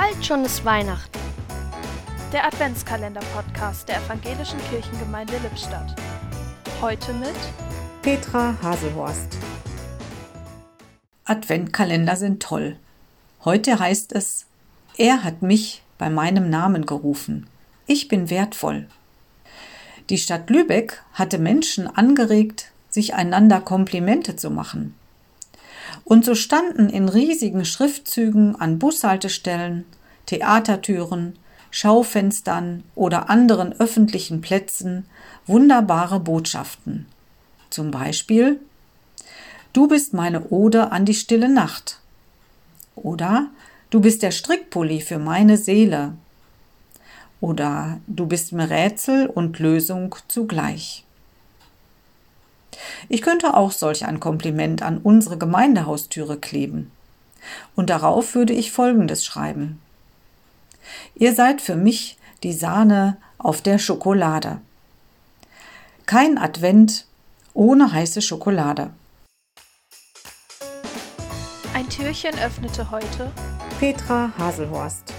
Bald schon ist Weihnachten. Der Adventskalender-Podcast der Evangelischen Kirchengemeinde Lippstadt. Heute mit Petra Haselhorst. Adventkalender sind toll. Heute heißt es, er hat mich bei meinem Namen gerufen. Ich bin wertvoll. Die Stadt Lübeck hatte Menschen angeregt, sich einander Komplimente zu machen. Und so standen in riesigen Schriftzügen an Bushaltestellen, Theatertüren, Schaufenstern oder anderen öffentlichen Plätzen wunderbare Botschaften. Zum Beispiel Du bist meine Ode an die stille Nacht. Oder Du bist der Strickpulli für meine Seele. Oder Du bist mir Rätsel und Lösung zugleich. Ich könnte auch solch ein Kompliment an unsere Gemeindehaustüre kleben. Und darauf würde ich Folgendes schreiben. Ihr seid für mich die Sahne auf der Schokolade. Kein Advent ohne heiße Schokolade. Ein Türchen öffnete heute Petra Haselhorst.